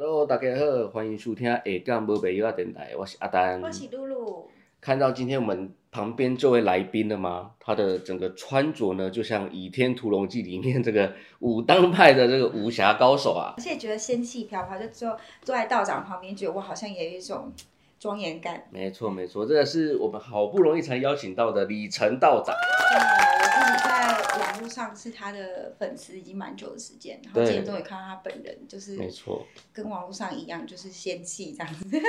Hello，大家好，欢迎收听下港无朋友啊电台，我是阿丹。我是露露。看到今天我们旁边这位来宾了吗？他的整个穿着呢，就像《倚天屠龙记》里面这个武当派的这个武侠高手啊。而且觉得仙气飘飘，就坐坐在道长旁边，觉得我好像也有一种庄严感。没错没错，这个是我们好不容易才邀请到的李晨道长。对，我自己在网络上是他的粉丝已经蛮久的时间，然后今天终于看到他本人，就是没错，跟网络上一样，就是仙气这样子，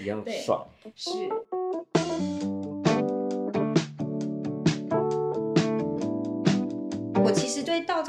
一样 对帅。是。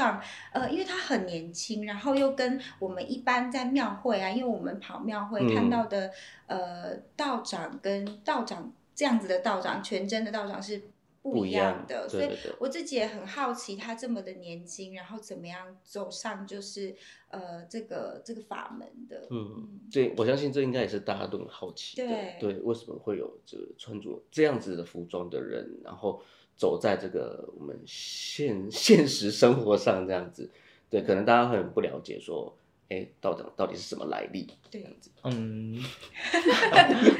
长，呃，因为他很年轻，然后又跟我们一般在庙会啊，因为我们跑庙会嗯看到的，呃，道长跟道长这样子的道长，全真的道长是不一样的，所以我自己也很好奇，他这么的年轻，然后怎么样走上就是呃这个这个法门的，嗯，这我相信这应该也是大家都很好奇的。对为什么会有这个穿着这样子的服装的人，然后走在这个我们现 现实生活上这样子？对，可能大家很不了解，说，哎，道长到底是什么来历？对，嗯，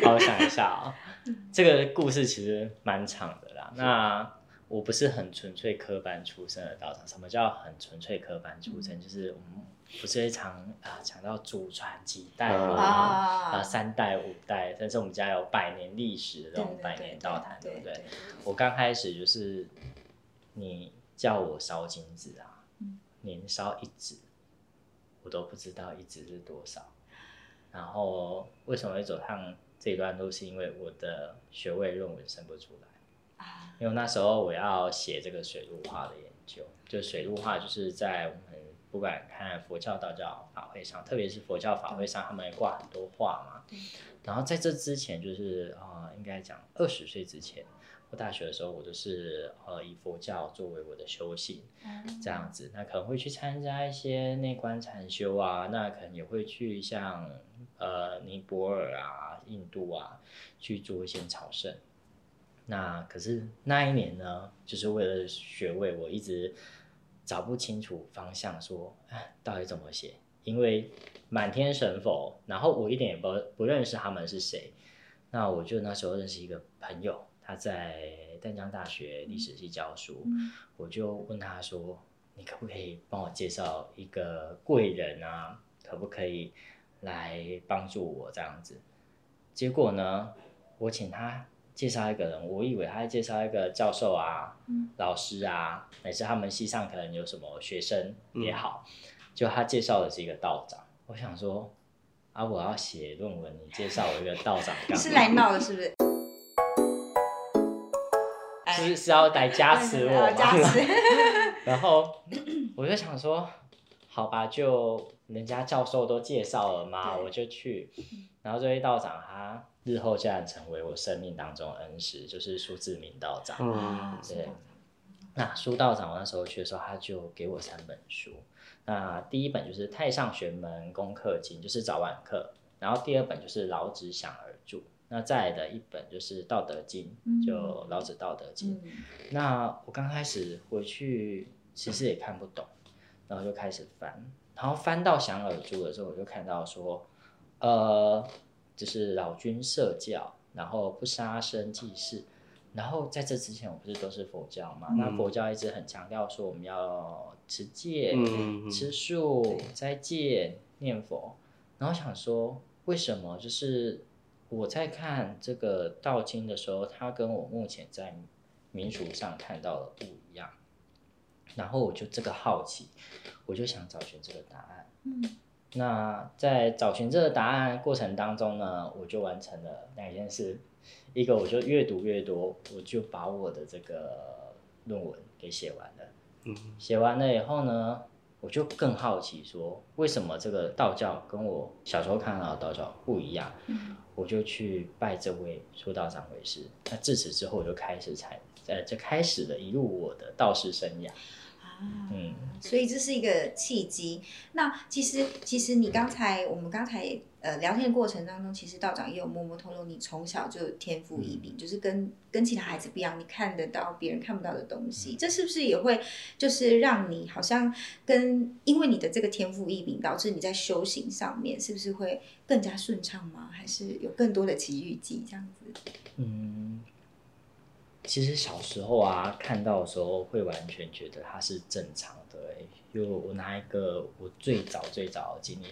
好，我想一下啊、这个故事其实蛮长的啦。那我不是很纯粹科班出身的道长。什么叫很纯粹科班出身？就是我们不是会常啊讲到祖传几代嘛，啊啊三代五代，甚至我们家有百年历史的这种百年道坛，对不对对？我刚开始就是你叫我烧金子啊，嗯连烧一指，我都不知道一指是多少。然后为什么会走上这一段路，是因为我的学位论文生不出来。啊因为那时候我要写这个水陆画的研究，就水陆画就是在我们不管看佛教、道教法会上，特别是佛教法会上，他们会挂很多画嘛。然后在这之前，就是呃，应该讲二十岁之前，我大学的时候，我都是呃以佛教作为我的修行这样子。那可能会去参加一些内观禅修啊，那可能也会去像呃尼泊尔啊、印度啊去做一些朝圣。那可是那一年呢，就是为了学位，我一直找不清楚方向说，哎，到底怎么写？因为满天神佛，然后我一点也不不认识他们是谁。那我就那时候认识一个朋友，他在淡江大学历史系教书，嗯我就问他说：“你可不可以帮我介绍一个贵人啊？可不可以来帮助我这样子？”结果呢，我请他介绍一个人，我以为他在介绍一个教授啊、嗯老师啊，乃至他们系上可能有什么学生也好，就他介绍的是一个道长。我想说，啊，我要写论文，你介绍我一个道长干嘛？是来闹的，是不是？是是要来加持我吗？哎加持。然后我就想说，好吧，就人家教授都介绍了嘛，我就去。然后这位道长他日后竟然成为我生命当中恩师，就是苏志明道长。嗯，对，那苏道长我那时候去的时候，他就给我三本书。那第一本就是《太上玄门功课经》，就是早晚课。然后第二本就是《老子想而著》。那再来的一本就是《道德经》，就老子《道德经》。嗯那我刚开始回去其实也看不懂，然后就开始翻，然后翻到想而著的时候，我就看到说，呃，就是老君社教，然后不杀生祭祀，然后在这之前我不是都是佛教嘛，那佛教一直很强调说我们要持戒、吃素、斋戒、念佛，然后想说为什么？就是我在看这个道经的时候，它跟我目前在民俗上看到的不一样，然后我就这个好奇，我就想找寻这个答案。嗯那在找寻这个答案过程当中呢，我就完成了两件事，一个我就越读越多，我就把我的这个论文给写完了。嗯写完了以后呢，我就更好奇说，为什么这个道教跟我小时候看到的道教不一样？嗯我就去拜这位出道长为师。那自此之后，我就开始才呃，就开始了一路我的道士生涯。嗯，所以这是一个契机。那其实，其实你刚才我们刚才呃聊天的过程当中，其实道长也有默默透露，你从小就天赋异禀，就是跟跟其他孩子不一样，你看得到别人看不到的东西。这是不是也会就是让你好像跟因为你的这个天赋异禀，导致你在修行上面是不是会更加顺畅吗？还是有更多的奇遇记这样子？嗯，其实小时候啊，看到的时候会完全觉得它是正常的、欸。因为我拿一个我最早最早的经历，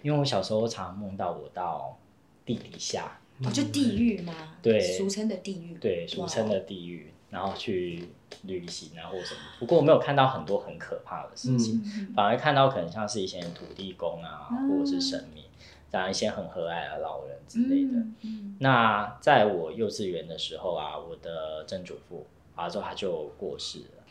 因为我小时候常梦到我到地底下，哦，就地狱吗？对俗称的地狱。对，俗称的地狱，然后去旅行啊或什么。不过我没有看到很多很可怕的事情，嗯反而看到可能像是一些土地公啊，嗯或者是神明，这样一些很和蔼的老人之类的。嗯嗯那在我幼稚园的时候啊，我的曾祖父啊之后他就过世了。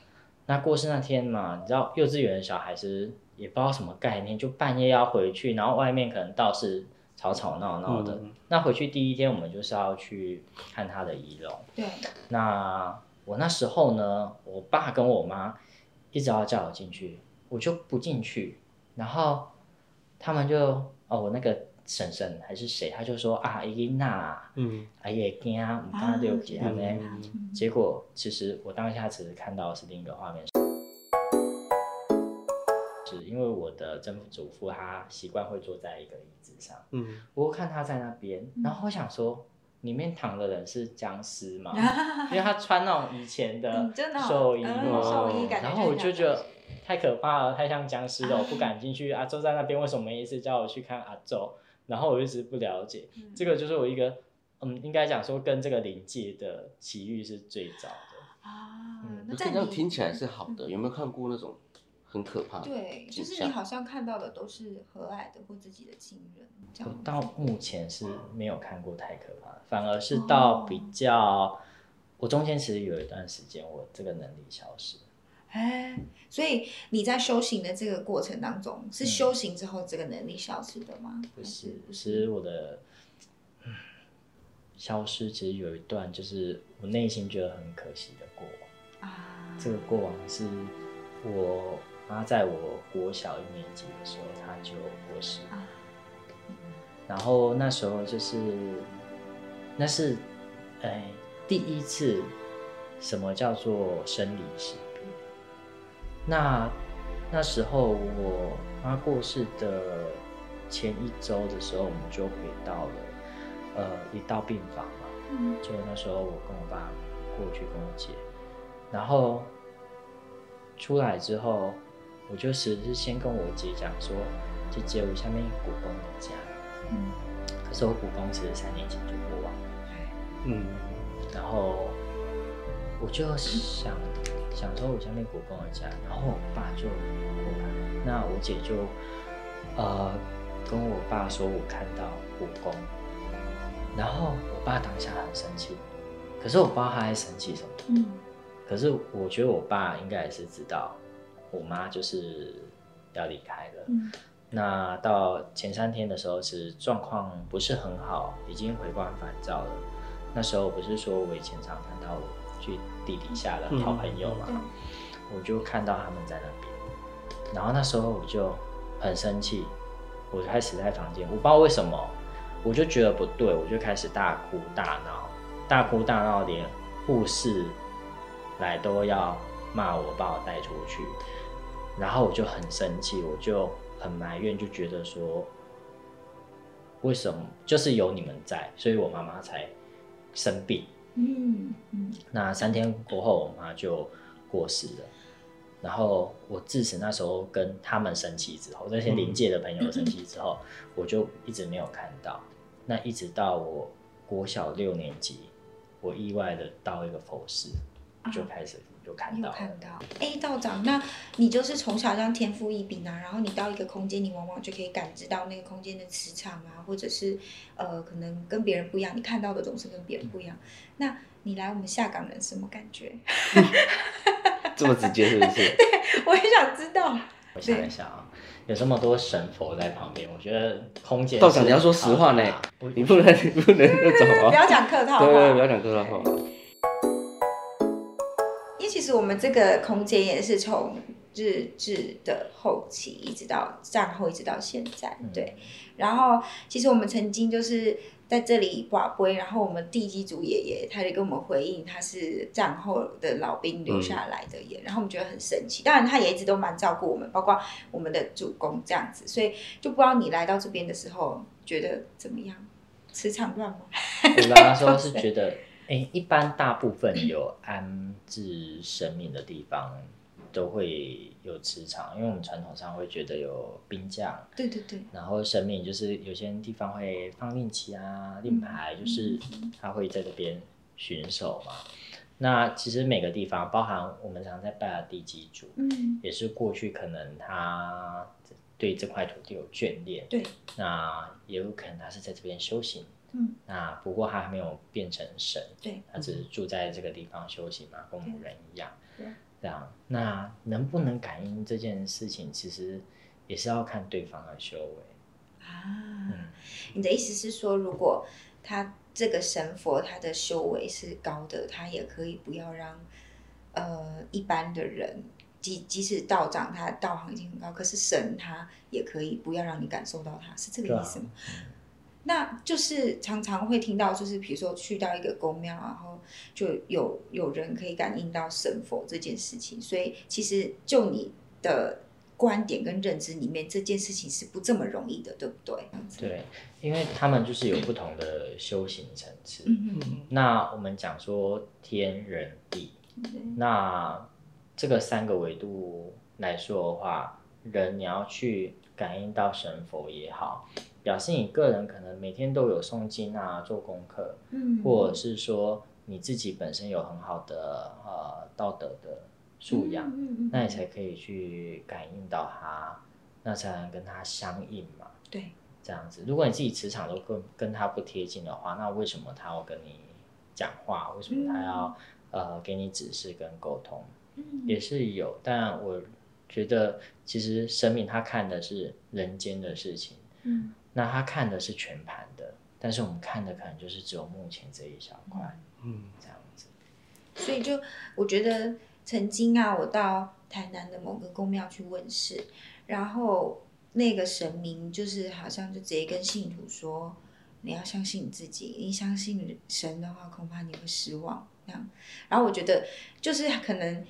那过世那天嘛，你知道幼稚园的小孩子也不知道什么概念，就半夜要回去，然后外面可能倒是吵吵闹闹的。嗯那回去第一天，我们就是要去看他的遗容。对，那我那时候呢，我爸跟我妈一直要叫我进去，我就不进去。然后他们就哦，我那个婶婶还是谁，他就说啊，伊娜，嗯。啊也惊，唔敢留起安尼。嗯。结果其实我当下只是看到是另一个画面，是因为我的曾祖父他习惯会坐在一个椅子上，嗯。我看他在那边，然后我想说，里面躺的人是僵尸嘛？因为他穿那种以前的寿衣嗯嘛，寿衣然后我就觉得太可怕了，太像僵尸了，我不 敢进去。阿周在那边，为什么一直叫我去看阿周？然后我一直不了解，嗯这个就是我一个，嗯，应该讲说跟这个灵界的奇遇是最早的。啊嗯，那这样听起来是好的。有没有看过那种很可怕的？对，就是你好像看到的都是和蔼的或自己的亲人，这样我到目前是没有看过太可怕的，反而是到比较，我中间其实有一段时间我这个能力消失。哎，所以你在修行的这个过程当中，是嗯修行之后这个能力消失的吗？还不是，不其实我的嗯消失，其实有一段就是我内心觉得很可惜的过往。啊，这个过往是我妈在我国小一年级的时候，她就过世。啊，然后那时候就是，那是，哎，第一次，什么叫做生离死别？那那时候我妈过世的前一周的时候，我们就回到了，呃，一到病房嘛。嗯。就那时候我跟我爸过去跟我姐，然后出来之后，我就只是先跟我姐讲说，姐姐，我下面古公的家，嗯，可是我古公其实三年前就过往了，嗯。然后我就想想说我下面古公一下，然后我爸就过来，那我姐就呃跟我爸说我看到古公，然后我爸当下很生气，可是我不知道他在生气什么。嗯可是我觉得我爸应该也是知道，我妈就是要离开了。嗯那到前三天的时候，其实状况不是很好，已经回光返照了。那时候不是说我以前常看到我去地底下的好朋友嘛，对。我就看到他们在那边，然后那时候我就很生气，我就开始在房间，我不知道为什么，我就觉得不对，我就开始大哭大闹，大哭大闹，连护士来都要骂我，把我带出去，然后我就很生气，我就很埋怨，就觉得说，为什么就是有你们在，所以我妈妈才生病。嗯嗯那三天过后，我妈就过世了。然后我自此那时候跟他们生气之后，那些临界的朋友生气 之后，我就一直没有看到。那一直到我国小六年级，我意外的到一个佛寺，就开始有。看到？哎，道长，那你就是从小这样天赋异禀啊，然后你到一个空间，你往往就可以感知到那个空间的磁场啊，或者是呃，可能跟别人不一样，你看到的总是跟别人不一样。那你来我们下岗人什么感觉？这么直接是不是？对我也想知道。我想一想啊，有这么多神佛在旁边，我觉得空间道长你要说实话呢你不能你不能 那种不哦。要讲客套话。对对，不要讲客套话。因为其实我们这个空间也是从日治的后期，一直到战后，一直到现在，嗯对。然后其实我们曾经就是在这里挂杯，然后我们地基主爷爷他就跟我们回应，他是战后的老兵留下来的耶，然后我们觉得很神奇。当然他也一直都蛮照顾我们，包括我们的主公这样子，所以就不知道你来到这边的时候觉得怎么样？磁场乱吗？我刚刚说是觉得，哎、一般大部分有安置神明的地方都会有磁场，因为我们传统上会觉得有兵将，对对对，然后神明就是有些地方会放令旗啊、令牌，就是他会在这边巡守嘛。那其实每个地方，包含我们常在拜的地基主，嗯，也是过去可能他对这块土地有眷恋，对，那也有可能他是在这边修行，嗯，那不过他还没有变成神，对，他只是住在这个地方休息嘛，跟我们人一样。对，这样。那能不能感应这件事情，其实也是要看对方的修为。啊，你的意思是说，如果他这个神佛他的修为是高的，他也可以不要让呃一般的人，即即使道长他道行已经很高，可是神他也可以不要让你感受到他，是这个意思吗？那就是常常会听到，就是比如说去到一个宫庙，然后就有有人可以感应到神佛这件事情，所以其实就你的观点跟认知里面，这件事情是不这么容易的，对不对？对，因为他们就是有不同的修行层次。那我们讲说天人地，嗯，那这个三个维度来说的话，人你要去感应到神佛也好，表示你个人可能每天都有诵经啊、做功课，嗯，或者是说你自己本身有很好的呃道德的素养，嗯嗯嗯那你才可以去感应到他，那才能跟他相应嘛。对，这样子，如果你自己磁场都跟跟他不贴近的话，那为什么他要跟你讲话？为什么他要、呃给你指示跟沟通？嗯也是有，但我觉得其实神明他看的是人间的事情，嗯那他看的是全盘的，但是我们看的可能就是只有目前这一小块，嗯这样子。所以就我觉得曾经啊，我到台南的某个宫庙去问事，然后那个神明就是好像就直接跟信徒说，你要相信你自己，你相信神的话，恐怕你会失望。这样，然后我觉得就是可能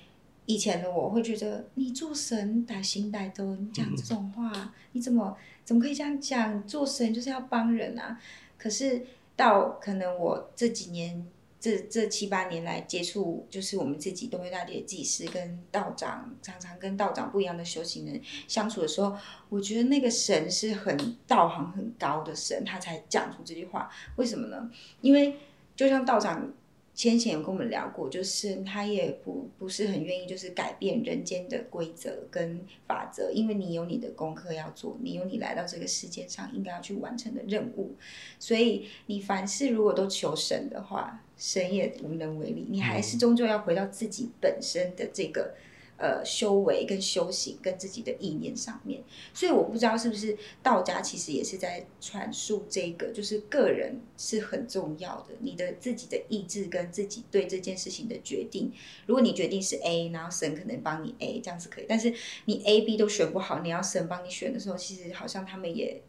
以前的我会觉得，你做神打心歹德，你讲这种话，你怎么怎么可以这样讲？做神就是要帮人啊。可是到可能我这几年这这七八年来接触，就是我们自己东岳大帝的祭司跟道长，常常跟道长不一样的修行人相处的时候，我觉得那个神是很道行很高的神，他才讲出这句话。为什么呢？因为就像道长先前有跟我们聊过，就是他也不不是很愿意，就是改变人间的规则跟法则，因为你有你的功课要做，你有你来到这个世界上应该要去完成的任务，所以你凡事如果都求神的话，神也无能为力，你还是终究要回到自己本身的这个。呃，修为跟修行跟自己的意念上面，所以我不知道是不是道家其实也是在阐述这个，就是个人是很重要的，你的自己的意志跟自己对这件事情的决定。如果你决定是 A，然后神可能帮你 A，这样是可以。但是你 A、B 都选不好，你要神帮你选的时候，其实好像他们也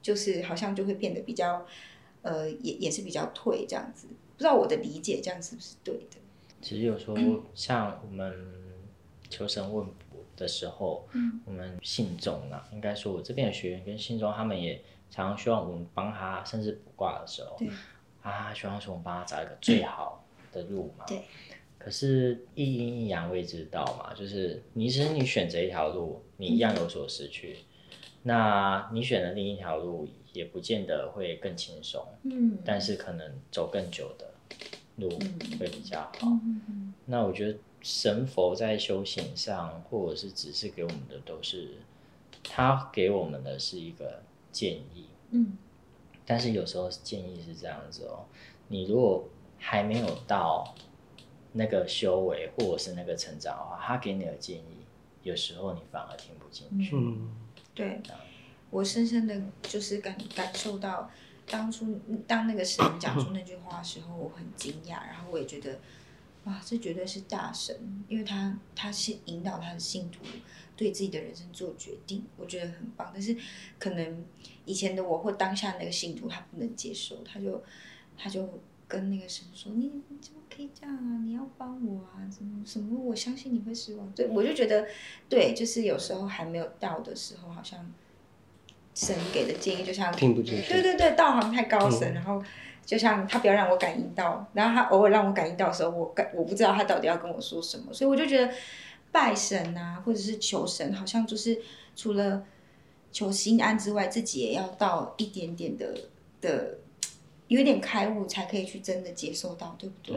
就是好像就会变得比较呃，也也是比较退这样子。不知道我的理解这样是不是对的？其实有时候 像我们求神问卜的时候，嗯我们信众啊，应该说我这边的学员跟信众，他们也常常希望我们帮他，甚至卜卦的时候，啊，希望说我们帮他找一个最好的路嘛。对。可是一阴一阳未知道嘛，就是你其实你选择一条路，你一样有所失去。那你选的另一条路，也不见得会更轻松，嗯但是可能走更久的路会比较好。那我觉得神佛在修行上，或者是只是给我们的，都是他给我们的是一个建议。嗯但是有时候建议是这样子哦，你如果还没有到那个修为或者是那个成长的话，他给你的建议，有时候你反而听不进去。嗯对，我深深的就是感感受到，当初当那个神讲出那句话的时候，我很惊讶，然后我也觉得哇，这绝对是大神，因为他他是引导他的信徒对自己的人生做决定，我觉得很棒。但是可能以前的我或当下那个信徒他不能接受，他就他就跟那个神说：“你你怎么可以这样啊？你要帮我啊？什么什么？我相信你会失望。”对，我就觉得对，就是有时候还没有到的时候，好像神给的建议就像听不进去对对对，道行太高深，然后就像他不要让我感应到，然后他偶尔让我感应到的时候，我感我不知道他到底要跟我说什么，所以我就觉得拜神啊，或者是求神，好像就是除了求心安之外，自己也要到一点点的的有一点开悟，才可以去真的接受到，对不对？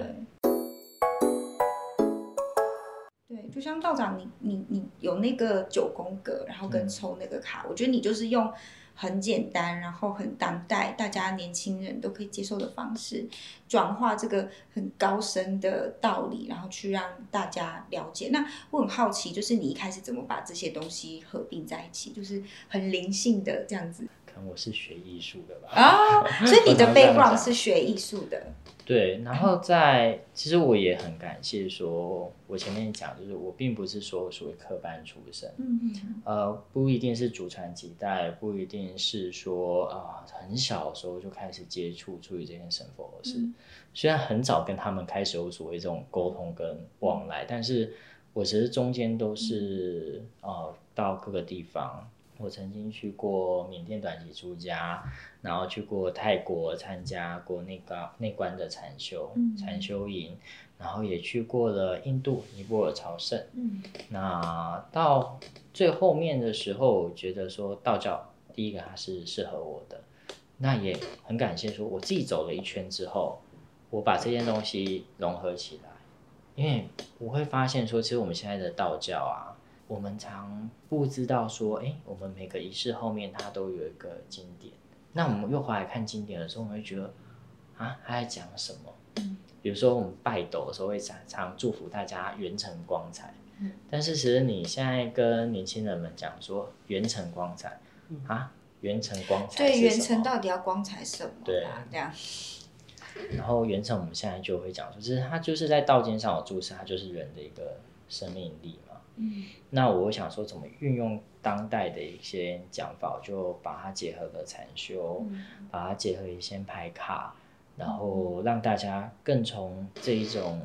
对，就像道长，你你你有那个九宫格，然后跟抽那个卡，我觉得你就是用很简单，然后很当代，大家年轻人都可以接受的方式，转化这个很高深的道理，然后去让大家了解。那我很好奇，就是你一开始怎么把这些东西合并在一起，就是很灵性的这样子能我是学艺术的吧。啊？所以你的 background 是学艺术的，对，然后在其实我也很感谢说，我前面讲就是我并不是说属于科班出身，嗯呃，不一定是祖传几代，不一定是说啊、很小的时候就开始接触处理这件神佛的事。嗯虽然很早跟他们开始有所谓这种沟通跟往来，但是我其实中间都是呃到各个地方。我曾经去过缅甸短期出家，然后去过泰国参加过那个内观的禅修、嗯禅修营，然后也去过了印度、尼泊尔朝圣。嗯那到最后面的时候，我觉得说道教第一个它是适合我的，那也很感谢说我自己走了一圈之后，我把这件东西融合起来，因为我会发现说，其实我们现在的道教啊，我们常不知道说，哎，我们每个仪式后面它都有一个经典，那我们又回来看经典的时候，我们会觉得啊，他在讲什么？嗯。比如说我们拜斗的时候会常常祝福大家元辰光彩，嗯。但是其实你现在跟年轻人们讲说元辰光彩啊，元辰光彩对，元辰到底要光彩什么对啊？这样，然后元辰我们现在就会讲说，就是它就是在道经上有注释，它就是人的一个生命力嘛。嗯那我想说，怎么运用当代的一些讲法，我就把它结合了禅修，嗯把它结合一些牌卡，然后让大家更从这一种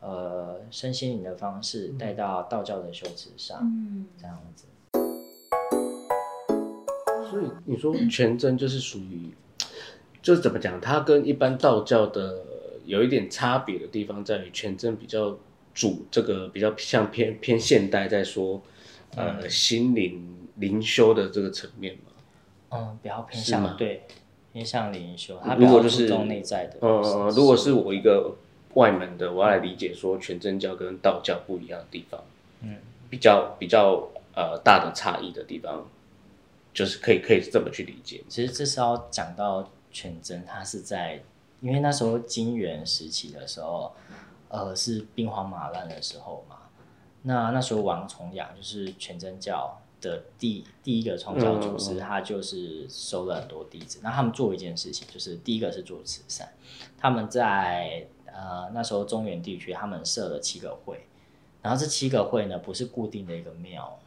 呃身心灵的方式带到道教的修持上，嗯这样子。所以你说全真就是属于，就是怎么讲？它跟一般道教的有一点差别的地方在于，全真比较主这个比较像偏偏现代在说，呃，嗯心灵灵修的这个层面嘛。嗯，比较偏向对偏向灵修，它如果就是内在的。呃，如果是我一个外门的，我要来理解说全真教跟道教不一样的地方，嗯，比较比较呃大的差异的地方，就是可以可以这么去理解。其实这是要讲到全真，它是在因为那时候金元时期的时候，呃，是兵荒马乱的时候嘛。那那时候王重阳就是全真教的第第一个创教祖师，他就是收了很多弟子。那他们做一件事情，就是第一个是做慈善，他们在呃那时候中原地区，他们设了七个会，然后这七个会呢不是固定的一个庙，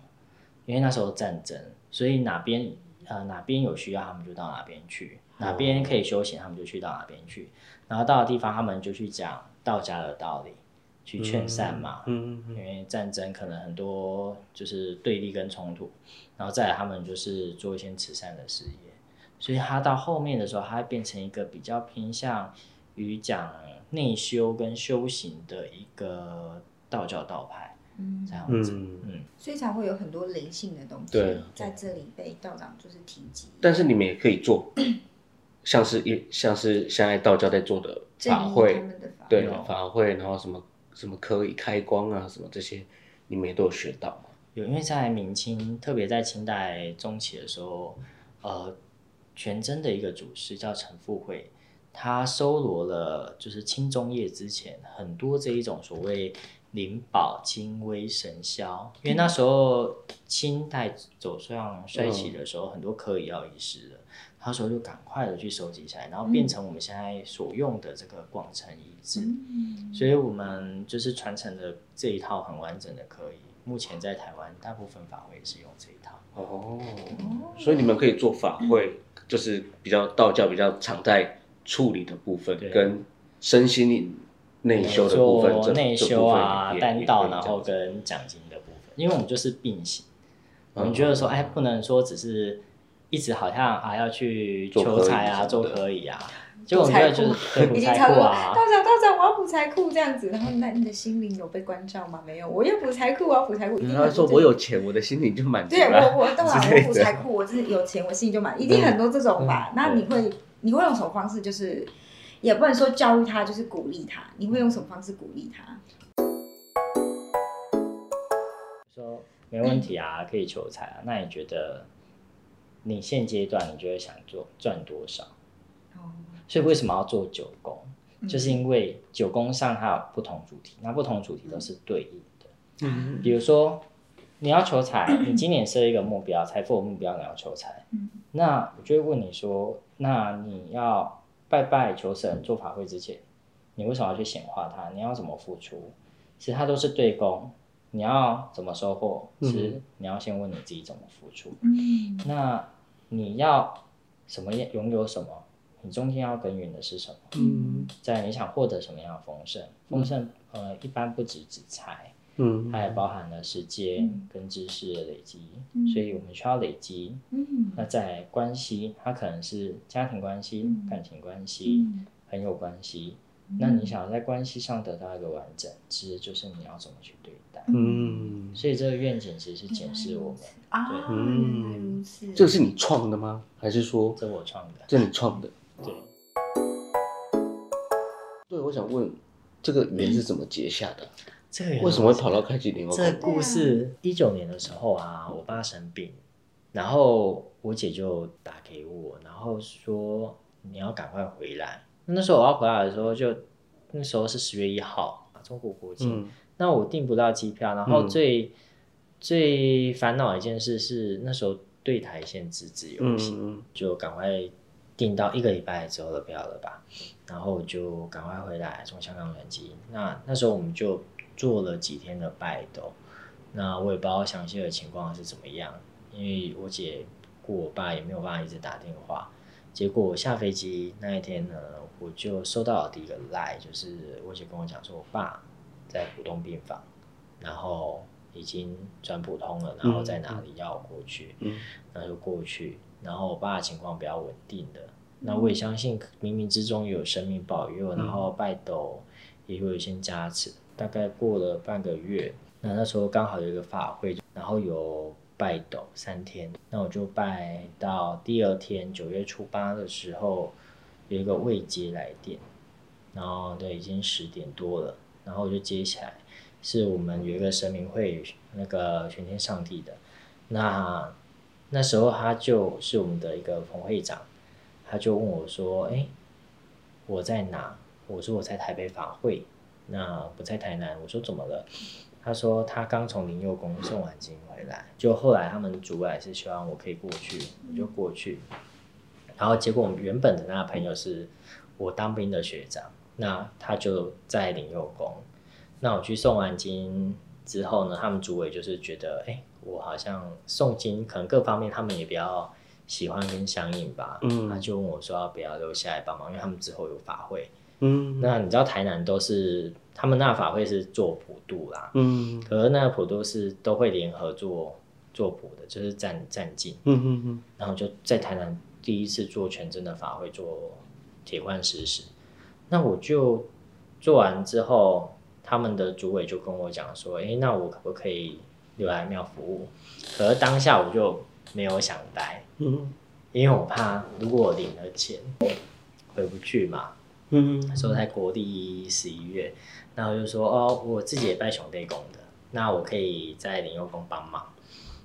因为那时候战争，所以哪边呃哪边有需要，他们就到哪边去；哪边可以休闲，他们就去到哪边去。然后到了地方，他们就去讲道家的道理，去劝善嘛。嗯因为战争可能很多就是对立跟冲突，然后再来他们就是做一些慈善的事业，所以他到后面的时候，他会变成一个比较偏向于讲内修跟修行的一个道教道派嗯。这样子。嗯，嗯，所以才会有很多灵性的东西在这里被道长就是提及，但是你们也可以做，像是一像是现在道教在做的法会，们的法对有法会，然后什么什么可以开光啊，什么这些，你们也都有学到吗？有，因为在明清，特别在清代中期的时候，呃，全真的一个祖师叫陈复会，他收罗了就是清中叶之前很多这一种所谓灵宝、精微、神霄，因为那时候清代走向衰起的时候，很多科仪要遗失了。他说就赶快的去收集起来，然后变成我们现在所用的这个广成遗址。嗯所以我们就是传承的这一套很完整的科仪，目前在台湾大部分法会是用这一套。哦，所以你们可以做法会，就是比较道教比较常在处理的部分，跟身心灵内修的部分，内修啊、单道，然后跟讲经的部分，因为我们就是并行。我们嗯觉得说，哎，不能说只是一直好像啊要去求财啊、做可以啊，就我们觉得就是对补财已经差不多，库啊道，长道长，我要补财库这样子。然后那你的心灵有被关照吗？没有，我要补财库，我要补财库。一定他说我有钱，我的心灵就满足对了。我我当然之类的我补财库，我是有钱，我心里就满，一定很多这种吧。那你会你会用什么方式？就是也不能说教育他，就是鼓励他。你会用什么方式鼓励他？说没问题啊，可以求财啊。那你觉得你现阶段你就会想做赚多少？哦，所以为什么要做九宫？嗯就是因为九宫上它有不同主题，那不同主题都是对应的。嗯比如说，你要求财，你今年设一个目标，财富的目标，你要求财。嗯那我就会问你说，那你要拜拜求神做法会之前，你为什么要去显化它？你要怎么付出？其实它都是对宫，你要怎么收获？其实你要先问你自己怎么付出。嗯那你要什么样拥有什么？你中间要耕耘的是什么？嗯在你想获得什么样的丰盛？丰盛呃，一般不只指财，嗯它也包含了时间跟知识的累积，嗯所以我们需要累积。嗯那在关系，它可能是家庭关系、感情关系、嗯朋友关系。那你想要在关系上得到一个完整，其实就是你要怎么去对待。嗯，所以这个愿景其实是检视我们，啊，嗯原来如此。这个是你创的吗？还是说这我创的。这你创的？对，对，我想问，这个缘是怎么结下的？这个为什么会跑到开启灵这个故事一九年的时候啊，我爸生病，然后我姐就打给我，然后说你要赶快回来。那时候我要回来的时候就，那时候是十月一号，中国国庆，嗯那我订不到机票，然后嗯最、最烦恼的一件事是那时候对台限制自由嗯行，嗯就赶快订到一个礼拜之后的票了吧，然后就赶快回来从香港转机。那那时候我们就做了几天的拜斗，那我也不知道详细的情况是怎么样，因为我姐顾我爸也没有办法一直打电话。结果我下飞机那一天呢，我就收到了第一个 line，就是我姐跟我讲说，我爸在普通病房，然后已经转普通了，然后在哪里要我过去，嗯那就过去。然后我爸的情况比较稳定的，那我也相信冥冥之中有生命保佑，然后拜斗也会有一些加持。大概过了半个月，那那时候刚好有一个法会，然后有拜斗三天，那我就拜到第二天九月初八的时候，有一个未接来电，然后对已经十点多了，然后我就接起来，是我们有一个神明会那个玄天上帝的，那那时候他就是我们的一个彭会长，他就问我说：“哎，我在哪？”我说：“我在台北法会。”那不在台南，我说怎么了？他说他刚从灵佑宫送完经回来，就后来他们主委是希望我可以过去，我就过去。然后结果我们原本的那个朋友是我当兵的学长，那他就在灵佑宫。那我去送完经之后呢，他们主委就是觉得，哎，我好像送经，可能各方面他们也比较喜欢跟相应吧。嗯他就问我说要不要留下来帮忙，因为他们之后有法会。嗯那你知道台南都是他们那法会是做普渡啦，嗯可是那个普渡是都会联合做做普的，就是站站进，嗯嗯嗯然后就在台南第一次做全真的法会，做铁罐石石。那我就做完之后，他们的主委就跟我讲说：“诶，那我可不可以留来庙服务？”可是当下我就没有想待，嗯因为我怕如果我领了钱回不去嘛，嗯那时候在国历十一月，那我就说哦，我自己也拜熊内公的，那我可以在灵佑宫帮忙，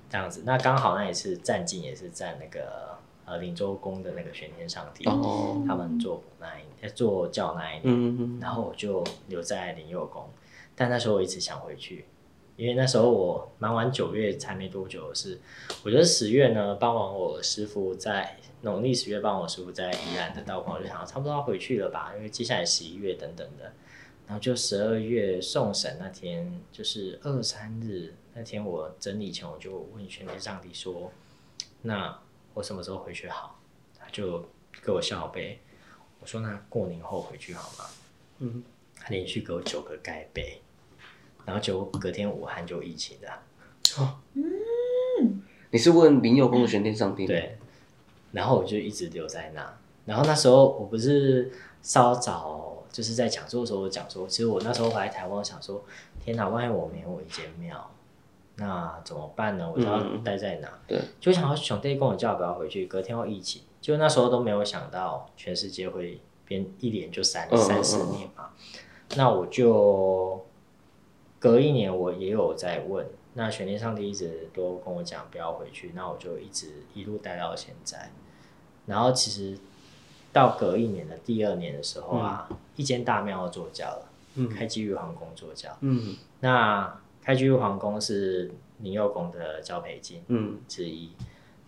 这样子。那刚好那一次站进也是站那个呃灵州宫的那个玄天上帝，哦。他们做那一呃做教那一年，然后我就留在灵佑宫，但那时候我一直想回去，因为那时候我忙完九月才没多久的事，我觉得十月呢帮完我师傅在农历十月帮我师傅在宜兰的道观，我就想差不多要回去了吧，因为接下来十一月等等的，然后就十二月送审那天，就是二三日那天，我整理前我就问玄天上帝说，那我什么时候回去好？他就给我笑背，我说那过年后回去好吗？嗯，他连续给我九个盖杯，然后结果隔天武汉就疫情了。你是问林佑公的玄天上帝吗？对，然后我就一直留在那。然后那时候我不是稍早就是在讲座的时候我讲说，其实我那时候回来台湾，我想说，天哪，万一我没有一间庙，那怎么办呢？我就要嗯待在哪？对，就想要兄弟跟我叫我不要回去，隔天要疫情，就那时候都没有想到全世界会变一连就三三四嗯年嘛。那我就隔一年我也有在问，那玄天上帝一直都跟我讲不要回去，那我就一直一路待到现在。然后其实到隔一年的第二年的时候啊，一间大庙要做教了，嗯开基玉皇宫做教。嗯那开居皇宫是灵佑宫的教培经嗯之一，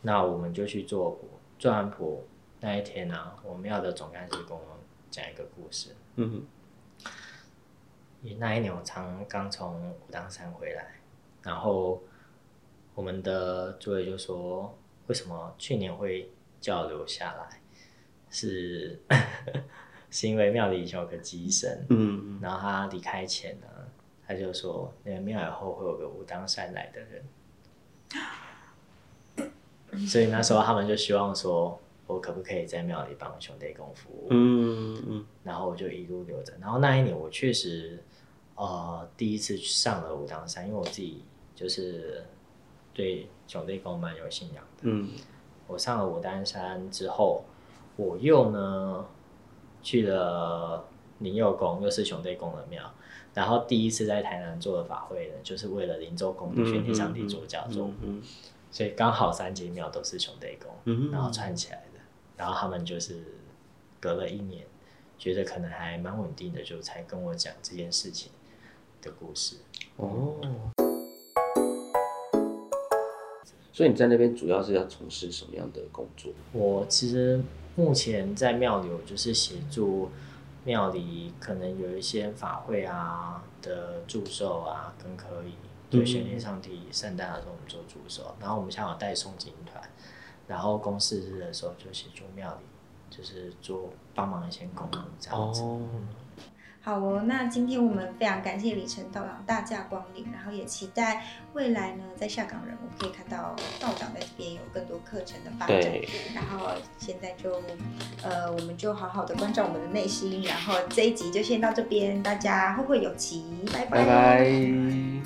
那我们就去做谱。做完谱那一天呢、我们要的总干事跟我们讲一个故事。嗯那一年我刚刚从武当山回来，然后我们的主委就说，为什么去年会叫我留下来？是 是因为庙里以前有个机神，嗯然后他离开前呢，他就说那个庙以后会有个武当山来的人，所以那时候他们就希望说，我可不可以在庙里帮兄弟公服务？嗯嗯然后我就一路留着。然后那一年我确实，呃，第一次上了武当山，因为我自己就是对兄弟公蛮有信仰的。嗯我上了武当山之后，我又呢去了灵佑宫，又是兄弟宫的庙。然后第一次在台南做的法会呢，就是为了林州宫的玄天上帝做教做，嗯所以刚好三间庙都是兄弟宫。嗯然后串起来的，然后他们就是隔了一年，觉得可能还蛮稳定的，就才跟我讲这件事情的故事。哦，所以你在那边主要是要从事什么样的工作？我其实目前在庙里，我就是协助庙里可能有一些法会啊的祝寿啊，更可以对玄天上帝圣诞的时候我们做祝寿，然后我们现在有带诵经团，然后公事日的时候就协助庙里就是做帮忙一些功能这样子。好哦，那今天我们非常感谢李晨道长大驾光临，然后也期待未来呢，在下港人我们可以看到道长在这边有更多课程的发展。对，然后现在就，呃，我们就好好的关照我们的内心，然后这一集就先到这边，大家后会有期，拜拜拜。